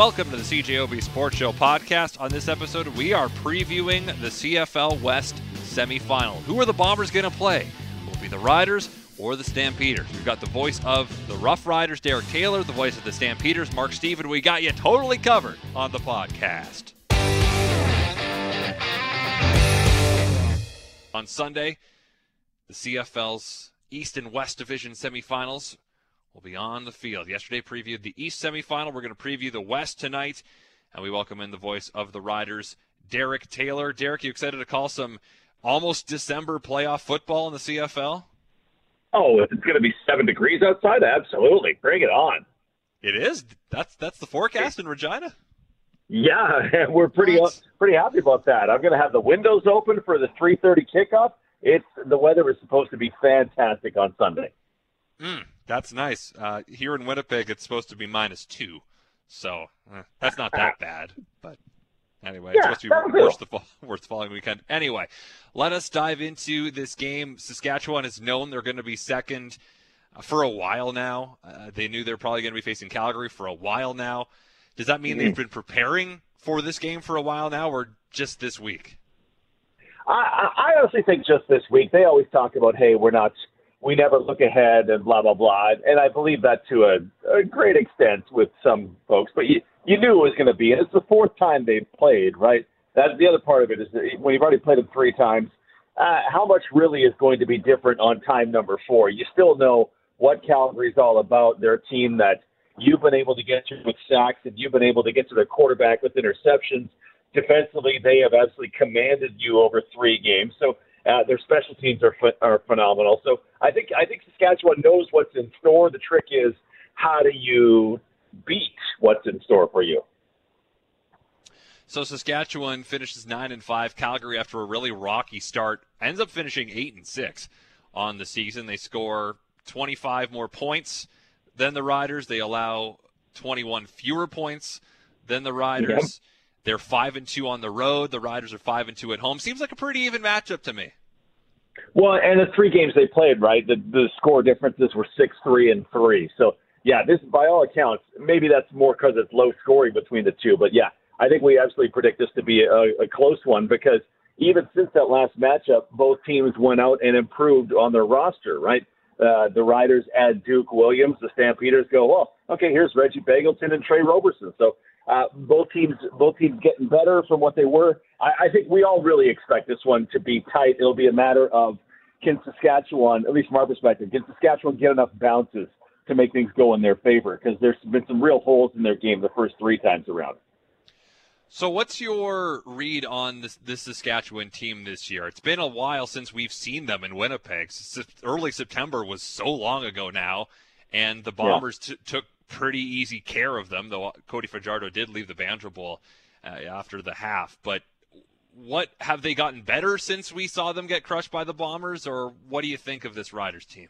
Welcome to the CJOB Sports Show podcast. On this episode, we are previewing the CFL West semifinal. Who are the Bombers going to play? Will it be the Riders or the Stampeders? We've got the voice of the Rough Riders, Derek Taylor, the voice of the Stampeders, Mark Steven. We got you totally covered on the podcast. On Sunday, the CFL's East and West Division semifinals will be on the field. Yesterday previewed the East semifinal. We're going to preview the West tonight, and we welcome in the voice of the Riders, Derek Taylor. Derek, you excited to call some almost December playoff football in the CFL? Oh, if it's going to be seven degrees outside, absolutely, bring it on. It is. That's that's the forecast in Regina. Yeah, we're pretty uh, pretty happy about that. I'm going to have the windows open for the 3:30 kickoff. It's the weather is supposed to be fantastic on Sunday. Mm, that's nice. Uh, here in Winnipeg, it's supposed to be minus two, so eh, that's not that bad. But anyway, Yeah, it's supposed to be worse the, fo- worse the following weekend. Anyway, let us dive into this game. Saskatchewan is known they're going to be second uh, for a while now. Uh, they knew they're probably going to be facing Calgary for a while now. Does that mean they've been preparing for this game for a while now, or just this week? I, I I honestly think just this week they always talk about, hey, we're not, we never look ahead and blah blah blah, and I believe that to a, a great extent with some folks. But you you knew it was going to be, and it's the fourth time they've played, right? That's the other part of it is that when you've already played them three times, uh, how much really is going to be different on time number four? You still know what Calgary's all about. They're a team that you've been able to get to with sacks, and you've been able to get to their quarterback with interceptions. Defensively, they have absolutely commanded you over three games. So uh, their special teams are ph- are phenomenal. So I think I think Saskatchewan knows what's in store. The trick is how do you beat what's in store for you? So Saskatchewan finishes nine and five. Calgary, after a really rocky start, ends up finishing eight and six on the season. They score 25 more points than the Riders. They allow 21 fewer points than the Riders. They're five and two on the road. The Riders are five and two at home. Seems like a pretty even matchup to me. Well, and the three games they played, right? The the score differences were six, three, and three. So yeah, this by all accounts, maybe that's more because it's low scoring between the two. But yeah, I think we absolutely predict this to be a, a close one because even since that last matchup, both teams went out and improved on their roster, right? Uh, the Riders add Duke Williams. The Stampeders go, well, okay, here's Reggie Begelton and Tre Roberson. So uh, both teams, both teams getting better from what they were. I, I think we all really expect this one to be tight. It'll be a matter of can Saskatchewan, at least from our perspective, can Saskatchewan get enough bounces to make things go in their favor? Because there's been some real holes in their game the first three times around. So, what's your read on this, this Saskatchewan team this year? It's been a while since we've seen them in Winnipeg. Early September was so long ago now, and the Bombers t- took pretty easy care of them. Though Cody Fajardo did leave the Banjo Bowl uh, after the half, but what have they gotten better since we saw them get crushed by the Bombers, or what do you think of this Riders team?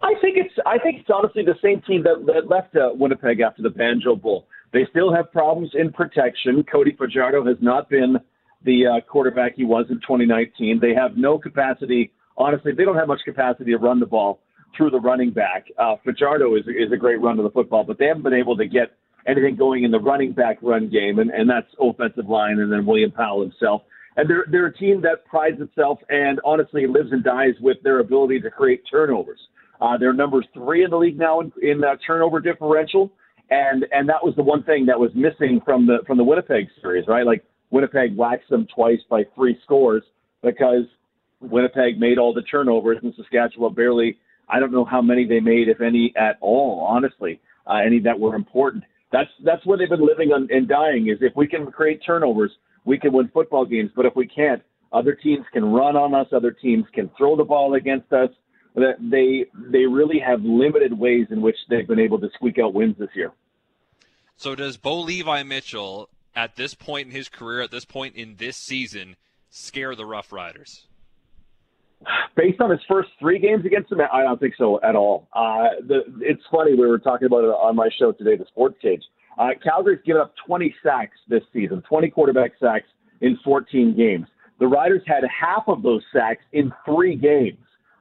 I think it's I think it's honestly the same team that, that left uh, Winnipeg after the Banjo Bowl. They still have problems in protection. Cody Fajardo has not been the uh, quarterback he was in 2019. They have no capacity. Honestly, they don't have much capacity to run the ball through the running back. Uh, Fajardo is is a great run of the football, but they haven't been able to get anything going in the running back run game, and, and that's offensive line, and then William Powell himself. And they're they're a team that prides itself and honestly lives and dies with their ability to create turnovers. Uh, they're number three in the league now in, in uh, turnover differential, and and that was the one thing that was missing from the from the Winnipeg series, right? Like Winnipeg waxed them twice by three scores because Winnipeg made all the turnovers and Saskatchewan barely. I don't know how many they made, if any, at all. Honestly, uh, any that were important. That's that's where they've been living on, and dying. Is if we can create turnovers, we can win football games. But if we can't, other teams can run on us. Other teams can throw the ball against us. That they they really have limited ways in which they've been able to squeak out wins this year. So, does Bo Levi Mitchell, at this point in his career, at this point in this season, scare the Rough Riders? Based on his first three games against them, I don't think so at all. Uh, the, it's funny we were talking about it on my show today, the Sports Cage. Uh, Calgary's given up 20 sacks this season, 20 quarterback sacks in 14 games. The Riders had half of those sacks in three games.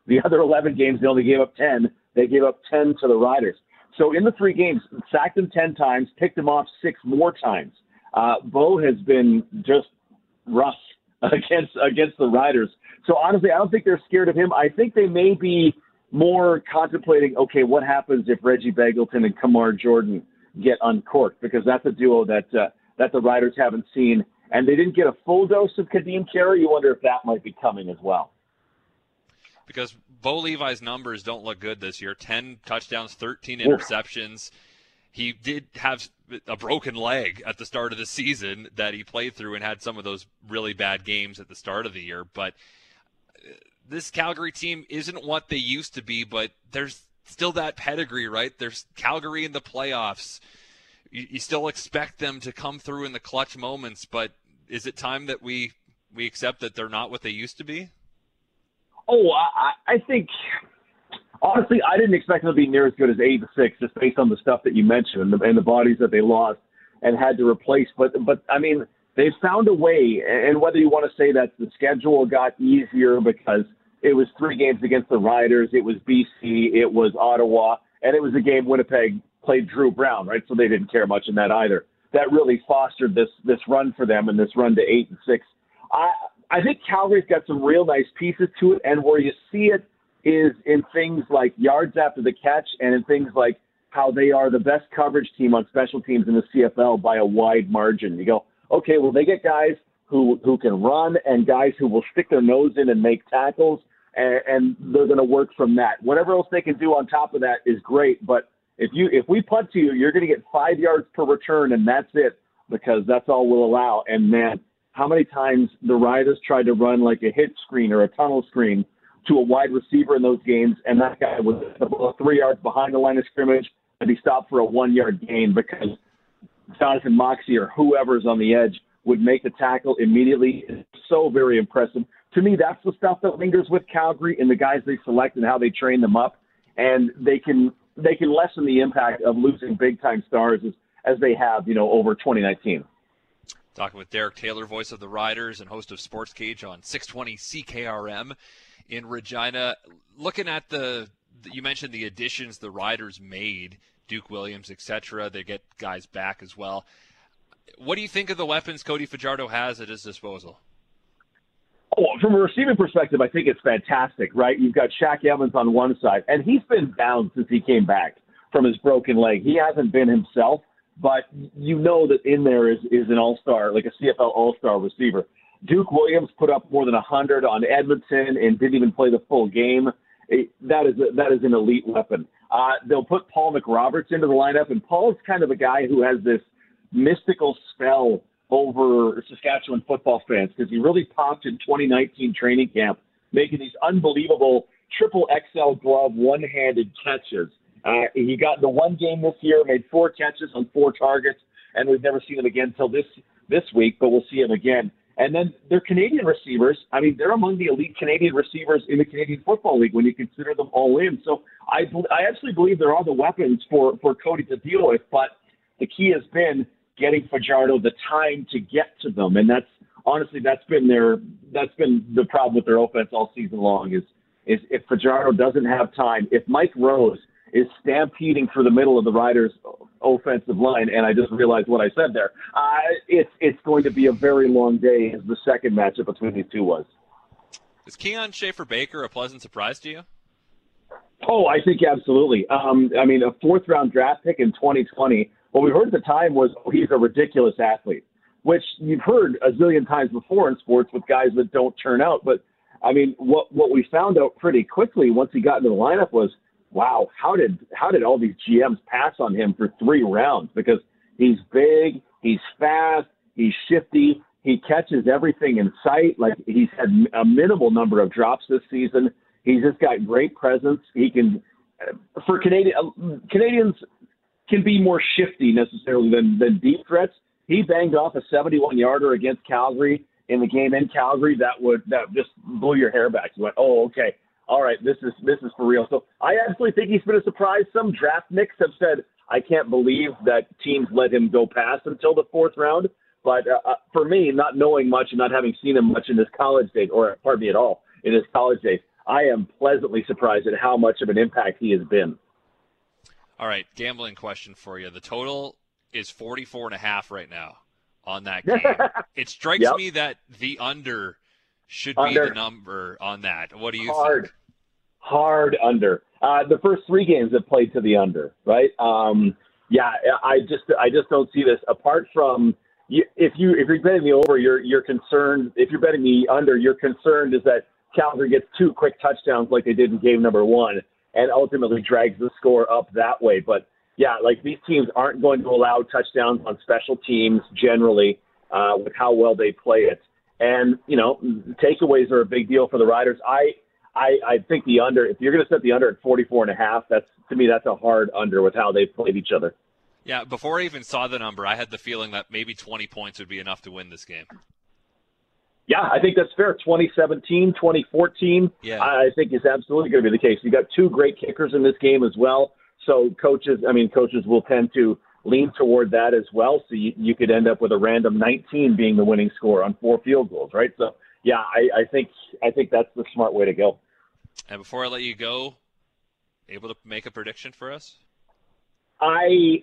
The other 11 games, they only gave up 10. They gave up 10 to the Riders. So in the three games, sacked them 10 times, picked them off six more times. Uh, Bo has been just rough against against the Riders. So honestly, I don't think they're scared of him. I think they may be more contemplating, okay, what happens if Reggie Begelton and Kamar Jordan get uncorked? Because that's a duo that uh, that the Riders haven't seen, and they didn't get a full dose of Ka'Deem Carey. You wonder if that might be coming as well. Because Bo Levi's numbers don't look good this year. Ten touchdowns, thirteen interceptions. He did have a broken leg at the start of the season that he played through and had some of those really bad games at the start of the year. But this Calgary team isn't what they used to be, but there's still that pedigree, right? There's Calgary in the playoffs. You, you still expect them to come through in the clutch moments, but is it time that we we accept that they're not what they used to be? Oh, I, I think honestly, I didn't expect them to be near as good as eight to six, just based on the stuff that you mentioned and the, and the bodies that they lost and had to replace. But but I mean, they've found a way. And whether you want to say that the schedule got easier because it was three games against the Riders, it was BC, it was Ottawa, and it was a game Winnipeg played Drew Brown, right? So they didn't care much in that either. That really fostered this this run for them and this run to eight and six. I I think Calgary's got some real nice pieces to it, and where you see it is in things like yards after the catch and in things like how they are the best coverage team on special teams in the CFL by a wide margin. You go, okay, well they get guys who who can run and guys who will stick their nose in and make tackles, and, and they're going to work from that. Whatever else they can do on top of that is great, but if you if we punt to you, you're going to get five yards per return, and that's it because that's all we'll allow. And man, how many times the Riders tried to run like a hit screen or a tunnel screen to a wide receiver in those games, and that guy was three yards behind the line of scrimmage, and he stopped for a one yard gain because Jonathan Moxey or whoever's on the edge would make the tackle immediately. It's so very impressive. To me, that's the stuff that lingers with Calgary and the guys they select and how they train them up, and they can they can lessen the impact of losing big time stars as, as they have, you know, over 2019. Talking with Derek Taylor, voice of the Riders and host of Sports Cage on 620 CKRM in Regina. Looking at the, you mentioned the additions the Riders made, Duke Williams, etc. They get guys back as well. What do you think of the weapons Cody Fajardo has at his disposal? Oh, from a receiving perspective, I think it's fantastic, right? You've got Shaq Evans on one side, and he's been down since he came back from his broken leg. He hasn't been himself, but you know that in there is, is an all star, like a CFL all star receiver. Duke Williams put up more than 100 on Edmonton and didn't even play the full game. It, that is a, that is an elite weapon. Uh, they'll put Paul McRoberts into the lineup, and Paul's kind of a guy who has this mystical spell over Saskatchewan football fans because he really popped in 2019 training camp, making these unbelievable triple XL glove one-handed catches. Uh, he got in the one game this year, made four catches on four targets, and we've never seen him again until this this week, but we'll see him again. And then their Canadian receivers, I mean, they're among the elite Canadian receivers in the Canadian Football League when you consider them all in. So I, I actually believe there are all the weapons for, for Cody to deal with, but the key has been getting Fajardo the time to get to them. And that's honestly, that's been their, that's been the problem with their offense all season long is, is if Fajardo doesn't have time, if Mike Rose – is stampeding for the middle of the Riders' offensive line, and I just realized what I said there. Uh, it's it's going to be a very long day, as the second matchup between these two was. Is Kian Schaffer-Baker a pleasant surprise to you? Oh, I think absolutely. Um, I mean, a fourth round draft pick in 2020. What we heard at the time was oh, he's a ridiculous athlete, which you've heard a zillion times before in sports with guys that don't turn out. But I mean, what what we found out pretty quickly once he got into the lineup was wow, how did how did all these GMs pass on him for three rounds? Because he's big, he's fast, he's shifty, he catches everything in sight. Like he's had a minimal number of drops this season. He's just got great presence. He can for Canadian uh, Canadians can be more shifty necessarily than than deep threats. He banged off a 71 yarder against Calgary in the game in Calgary. That would that just blew your hair back. You went, oh okay all right, this is this is for real. So I absolutely think he's been a surprise. Some draft nicks have said, I can't believe that teams let him go past until the fourth round. But uh, uh, for me, not knowing much and not having seen him much in his college days, or pardon me at all, in his college days, I am pleasantly surprised at how much of an impact he has been. All right, gambling question for you. The total is 44 and a half right now on that game. it strikes yep. me that the under should be the number on that. What do you hard, think? Hard under. Uh, the first three games have played to the under, right? Um, yeah, I just I just don't see this. Apart from if you if you're betting the over, you're you're concerned. If you're betting the under, you're concerned is that Calgary gets two quick touchdowns like they did in game number one, and ultimately drags the score up that way. But yeah, like these teams aren't going to allow touchdowns on special teams generally uh, with how well they play it. And you know, takeaways are a big deal for the Riders. I I, I think the under. If you're going to set the under at 44 and a half, that's to me that's a hard under with how they've played each other. Yeah, before I even saw the number, I had the feeling that maybe 20 points would be enough to win this game. Yeah, I think that's fair. 2017, 2014, yeah. I think is absolutely going to be the case. You got two great kickers in this game as well. So coaches, I mean, coaches will tend to lean toward that as well. So you, you could end up with a random 19 being the winning score on four field goals, right? So yeah, I, I think I think that's the smart way to go. And before I let you go, able to make a prediction for us? I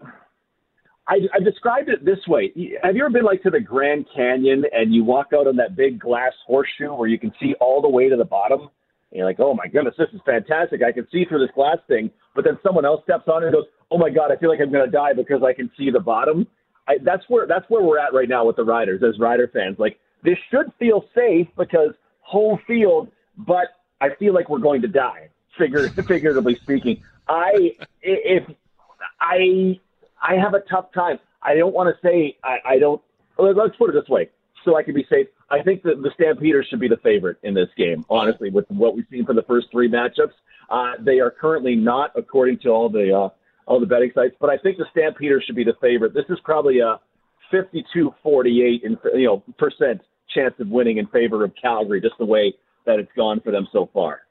I, I described it this way. Have you ever been like to the Grand Canyon and you walk out on that big glass horseshoe where you can see all the way to the bottom? And you're like, oh my goodness, this is fantastic. I can see through this glass thing. But then someone else steps on it and goes, oh my god, I feel like I'm going to die because I can see the bottom. I, that's where that's where we're at right now with the Riders as Rider fans. Like this should feel safe because whole field, but I feel like we're going to die, figure, figuratively speaking. I if I I have a tough time. I don't want to say I, I don't. Let's put it this way, so I can be safe. I think that the Stampeders should be the favorite in this game. Honestly, with what we've seen for the first three matchups, uh, they are currently not, according to all the uh, all the betting sites. But I think the Stampeders should be the favorite. This is probably a 52-48 in you know percent chance of winning in favor of Calgary, just the way that it's gone for them so far.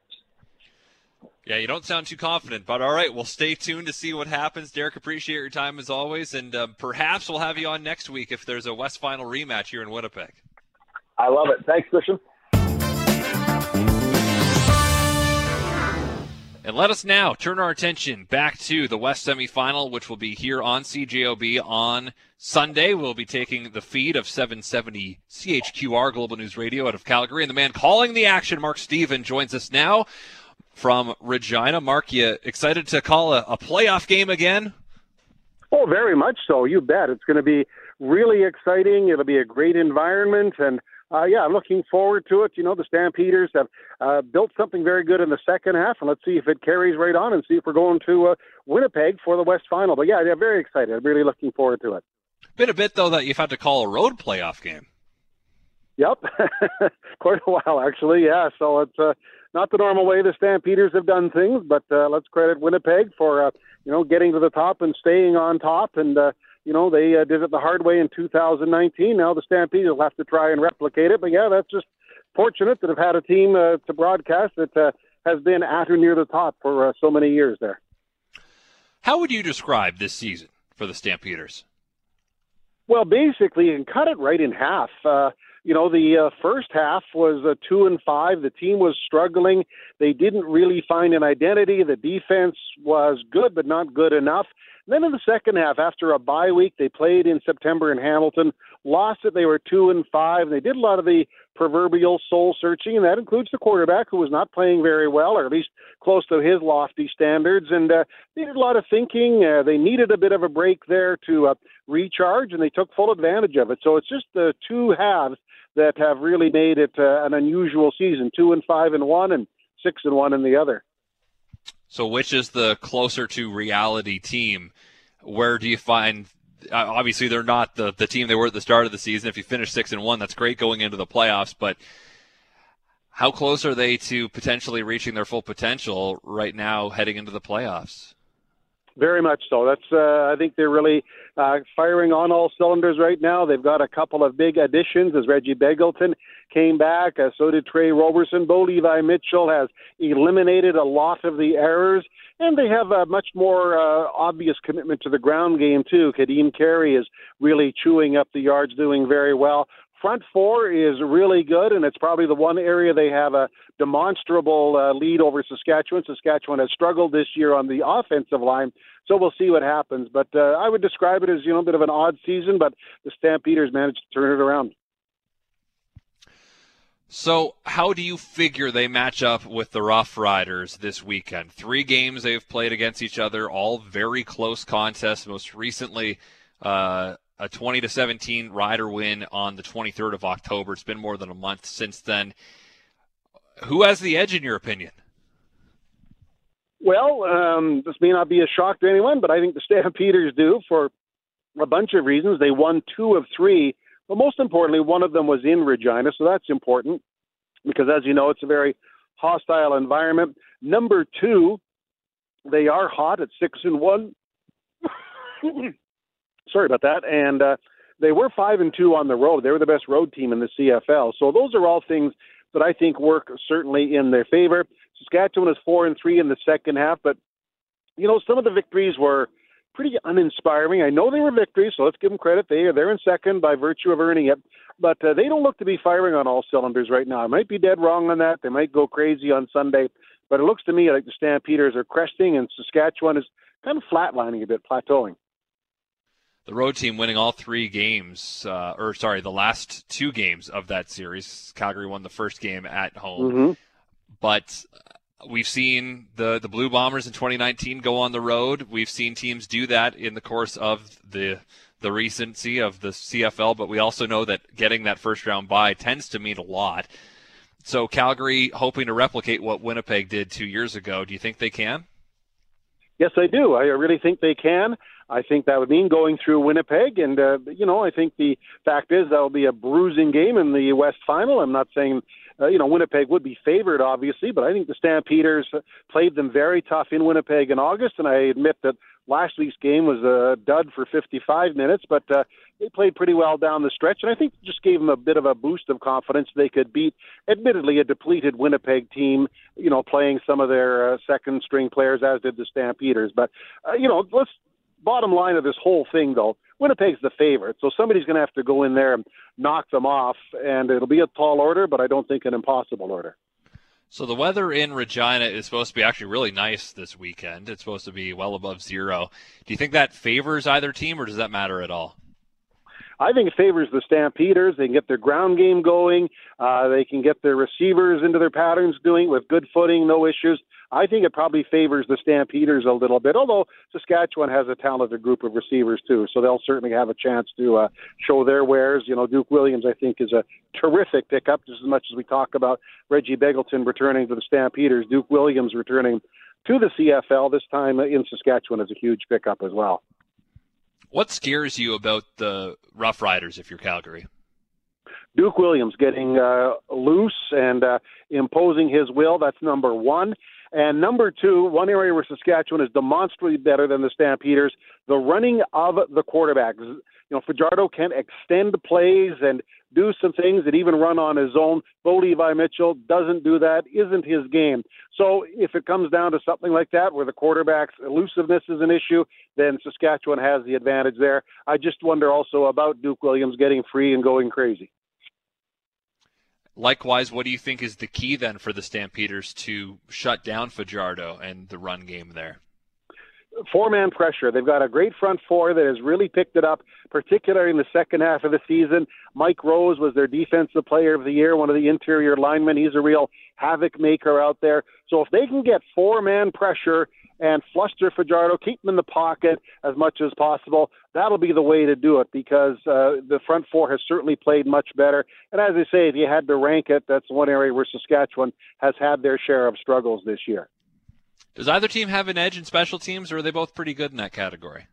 Yeah, you don't sound too confident, but all right, we'll stay tuned to see what happens. Derek, appreciate your time as always, and uh, perhaps we'll have you on next week if there's a West Final rematch here in Winnipeg. I love it. Thanks, Christian. And let us now turn our attention back to the West semifinal, which will be here on CJOB on Sunday. We'll be taking the feed of 770 CHQR Global News Radio out of Calgary. And the man calling the action, Mark Steven, joins us now from Regina. Mark, you excited to call a, a playoff game again? Oh, very much so. You bet. It's going to be really exciting. It'll be a great environment, and uh, yeah, I'm looking forward to it. You know, the Stampeders have uh, built something very good in the second half, and let's see if it carries right on and see if we're going to uh, Winnipeg for the West Final. But yeah, I'm very excited. I'm really looking forward to it. Been a bit though that you've had to call a road playoff game. Yep, quite a while actually. Yeah, so it's uh, not the normal way the Stampeders have done things, but uh, let's credit Winnipeg for uh, you know getting to the top and staying on top. And uh, you know they uh, did it the hard way in 2019. Now the Stampeders will have to try and replicate it. But yeah, that's just fortunate that have had a team uh, to broadcast that uh, has been at or near the top for uh, so many years there. How would you describe this season for the Stampeders? Well, basically, you can cut it right in half. Uh, you know, the uh, first half was a two and five. The team was struggling. They didn't really find an identity. The defense was good, but not good enough. And then in the second half, after a bye week, they played in September in Hamilton, lost it. They were two and five. They did a lot of the proverbial soul searching, and that includes the quarterback who was not playing very well, or at least close to his lofty standards. And uh, they did a lot of thinking. Uh, they needed a bit of a break there to uh, recharge, and they took full advantage of it. So it's just the two halves that have really made it uh, an unusual season two and five and one and six and one in the other. So, which is the closer to reality team? Where do you find? Uh, obviously, they're not the the team they were at the start of the season. If you finish six and one, that's great going into the playoffs. But how close are they to potentially reaching their full potential right now, heading into the playoffs? Very much so. That's uh, I think they're really uh, firing on all cylinders right now. They've got a couple of big additions as Reggie Begelton came back. Uh, so did Tre Roberson. Bo Levi Mitchell has eliminated a lot of the errors, and they have a much more uh, obvious commitment to the ground game too. Ka'Deem Carey is really chewing up the yards, doing very well. Front four is really good, and it's probably the one area they have a demonstrable uh, lead over Saskatchewan. Saskatchewan has struggled this year on the offensive line, so we'll see what happens. But uh, I would describe it as you know a bit of an odd season, but the Stampeders managed to turn it around. So, how do you figure they match up with the Rough Riders this weekend? Three games they've played against each other, all very close contests. Most recently, uh, a 20 to 17 Rider win on the 23rd of October. It's been more than a month since then. Who has the edge, in your opinion? Well, um, this may not be a shock to anyone, but I think the Stampeders do for a bunch of reasons. They won two of three, but most importantly, one of them was in Regina, so that's important because, as you know, it's a very hostile environment. Number two, they are hot at six and one. Sorry about that. And uh, they were five and two on the road. They were the best road team in the CFL. So those are all things that I think work certainly in their favor. Saskatchewan is four and three in the second half, but you know some of the victories were pretty uninspiring. I know they were victories, so let's give them credit. They are they're in second by virtue of earning it, but uh, they don't look to be firing on all cylinders right now. I might be dead wrong on that. They might go crazy on Sunday, but it looks to me like the Stampeders are cresting, and Saskatchewan is kind of flatlining a bit, plateauing the road team winning all three games, uh, or sorry, the last two games of that series. Calgary won the first game at home, mm-hmm. but we've seen the the Blue Bombers in 2019 go on the road. We've seen teams do that in the course of the the recency of the CFL, but we also know that getting that first round bye tends to mean a lot. So Calgary hoping to replicate what Winnipeg did two years ago. Do you think they can? Yes, I do. I really think they can. I think that would mean going through Winnipeg, and uh, you know, I think the fact is that will be a bruising game in the West Final. I'm not saying uh, you know Winnipeg would be favored, obviously, but I think the Stampeders played them very tough in Winnipeg in August, and I admit that last week's game was a dud for 55 minutes, but uh, they played pretty well down the stretch, and I think just gave them a bit of a boost of confidence. They could beat, admittedly, a depleted Winnipeg team, you know, playing some of their uh, second string players, as did the Stampeders. But, uh, you know, let's bottom line of this whole thing, though, Winnipeg's the favorite, so somebody's going to have to go in there and knock them off, and it'll be a tall order, but I don't think an impossible order. So the weather in Regina is supposed to be actually really nice this weekend. It's supposed to be well above zero. Do you think that favors either team, or does that matter at all? I think it favors the Stampeders. They can get their ground game going. Uh, they can get their receivers into their patterns doing with good footing, no issues. I think it probably favors the Stampeders a little bit, although Saskatchewan has a talented group of receivers too, so they'll certainly have a chance to uh, show their wares. You know, Duke Williams, I think, is a terrific pickup. Just as much as we talk about Reggie Begelton returning to the Stampeders, Duke Williams returning to the CFL this time in Saskatchewan is a huge pickup as well. What scares you about the Rough Riders if you're Calgary? Duke Williams getting uh, loose and uh, imposing his will. That's number one. And number two, one area where Saskatchewan is demonstrably better than the Stampeders, the running of the quarterbacks. You know, Fajardo can extend plays and do some things and even run on his own. Bo Levi Mitchell doesn't do that, isn't his game. So if it comes down to something like that, where the quarterback's elusiveness is an issue, then Saskatchewan has the advantage there. I just wonder also about Duke Williams getting free and going crazy. Likewise, what do you think is the key then for the Stampeders to shut down Fajardo and the run game there? Four man pressure. They've got a great front four that has really picked it up, particularly in the second half of the season. Mike Rose was their defensive player of the year, one of the interior linemen. He's a real havoc maker out there. So if they can get four man pressure and fluster Fajardo, keep him in the pocket as much as possible. That'll be the way to do it because uh, the front four has certainly played much better. And as I say, if you had to rank it, that's one area where Saskatchewan has had their share of struggles this year. Does either team have an edge in special teams, or are they both pretty good in that category?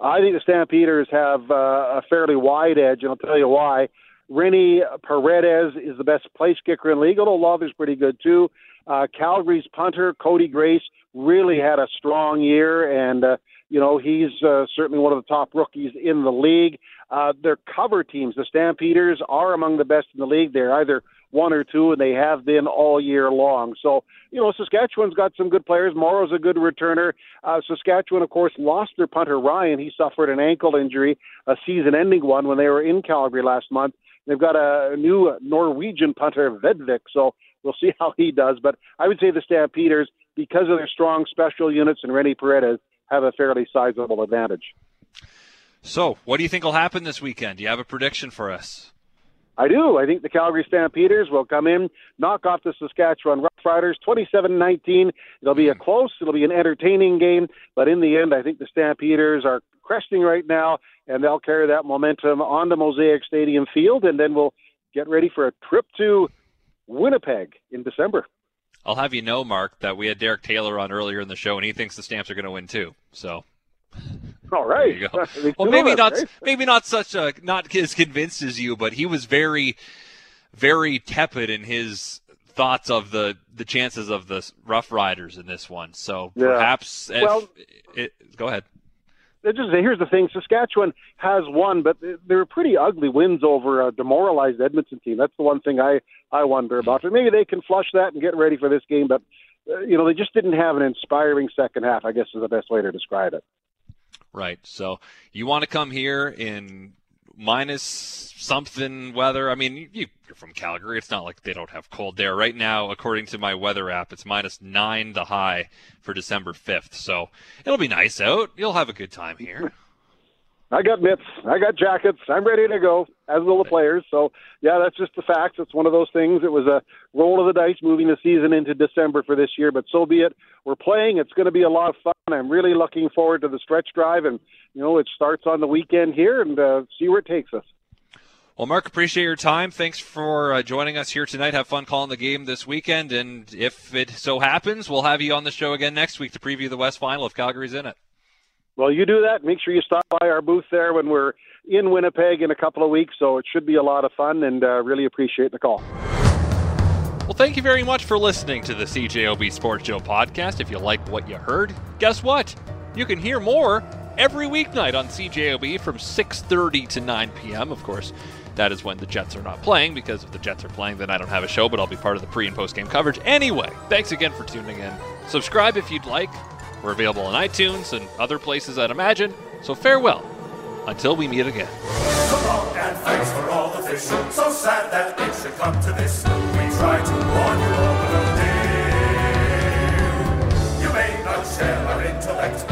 I think the Stampeders have uh, a fairly wide edge, and I'll tell you why. Rene Paredes is the best place kicker in the league, although Love is pretty good too. Uh, Calgary's punter, Cody Grace, really had a strong year, and, uh, you know, he's uh, certainly one of the top rookies in the league. Uh, their cover teams, the Stampeders, are among the best in the league. They're either one or two, and they have been all year long. So, you know, Saskatchewan's got some good players. Morrow's a good returner. Uh, Saskatchewan, of course, lost their punter Ryan. He suffered an ankle injury, a season-ending one, when they were in Calgary last month. They've got a new Norwegian punter, Vedvik. So we'll see how he does. But I would say the Stampeders, because of their strong special units and Rene Paredes, have a fairly sizable advantage. So, what do you think will happen this weekend? Do you have a prediction for us? I do. I think the Calgary Stampeders will come in, knock off the Saskatchewan Roughriders 27 19. It'll be a hmm. close, it'll be an entertaining game, but in the end, I think the Stampeders are cresting right now, and they'll carry that momentum on the Mosaic Stadium field, and then we'll get ready for a trip to Winnipeg in December. I'll have you know, Mark, that we had Derek Taylor on earlier in the show, and he thinks the Stamps are going to win too. So all right. well, maybe not. Maybe not such a not as convinced as you, but he was very, very tepid in his thoughts of the the chances of the Rough Riders in this one. So yeah. perhaps. well, it, go ahead. Just, here's the thing: Saskatchewan has won, but they're pretty ugly wins over a demoralized Edmonton team. That's the one thing I I wonder about. And maybe they can flush that and get ready for this game, but uh, you know they just didn't have an inspiring second half. I guess is the best way to describe it. Right. So you want to come here in minus something weather. I mean, you, are from Calgary. It's not like they don't have cold there. Right now, according to my weather app, it's minus nine the high for December 5th. So it'll be nice out. You'll have a good time here. I got mitts. I got jackets. I'm ready to go, as will the players. So, yeah, that's just the facts. It's one of those things. It was a roll of the dice moving the season into December for this year, but so be it. We're playing. It's going to be a lot of fun. I'm really looking forward to the stretch drive, and, you know, it starts on the weekend here and uh, see where it takes us. Well, Mark, appreciate your time. Thanks for uh, joining us here tonight. Have fun calling the game this weekend. And if it so happens, we'll have you on the show again next week to preview the West Final if Calgary's in it. Well, you do that. Make sure you stop by our booth there when we're in Winnipeg in a couple of weeks. So it should be a lot of fun, and uh, really appreciate the call. Well, thank you very much for listening to the CJOB Sports Show podcast. If you like what you heard, guess what? You can hear more every weeknight on CJOB from 6:30 to 9 p.m. Of course, that is when the Jets are not playing because if the Jets are playing, then I don't have a show, but I'll be part of the pre and post game coverage anyway. Thanks again for tuning in. Subscribe if you'd like. We're available on iTunes and other places, I'd imagine. So farewell until we meet again. And thanks for all the fish. So sad that it should come to this. We try to warn you the day. You may not share our intellect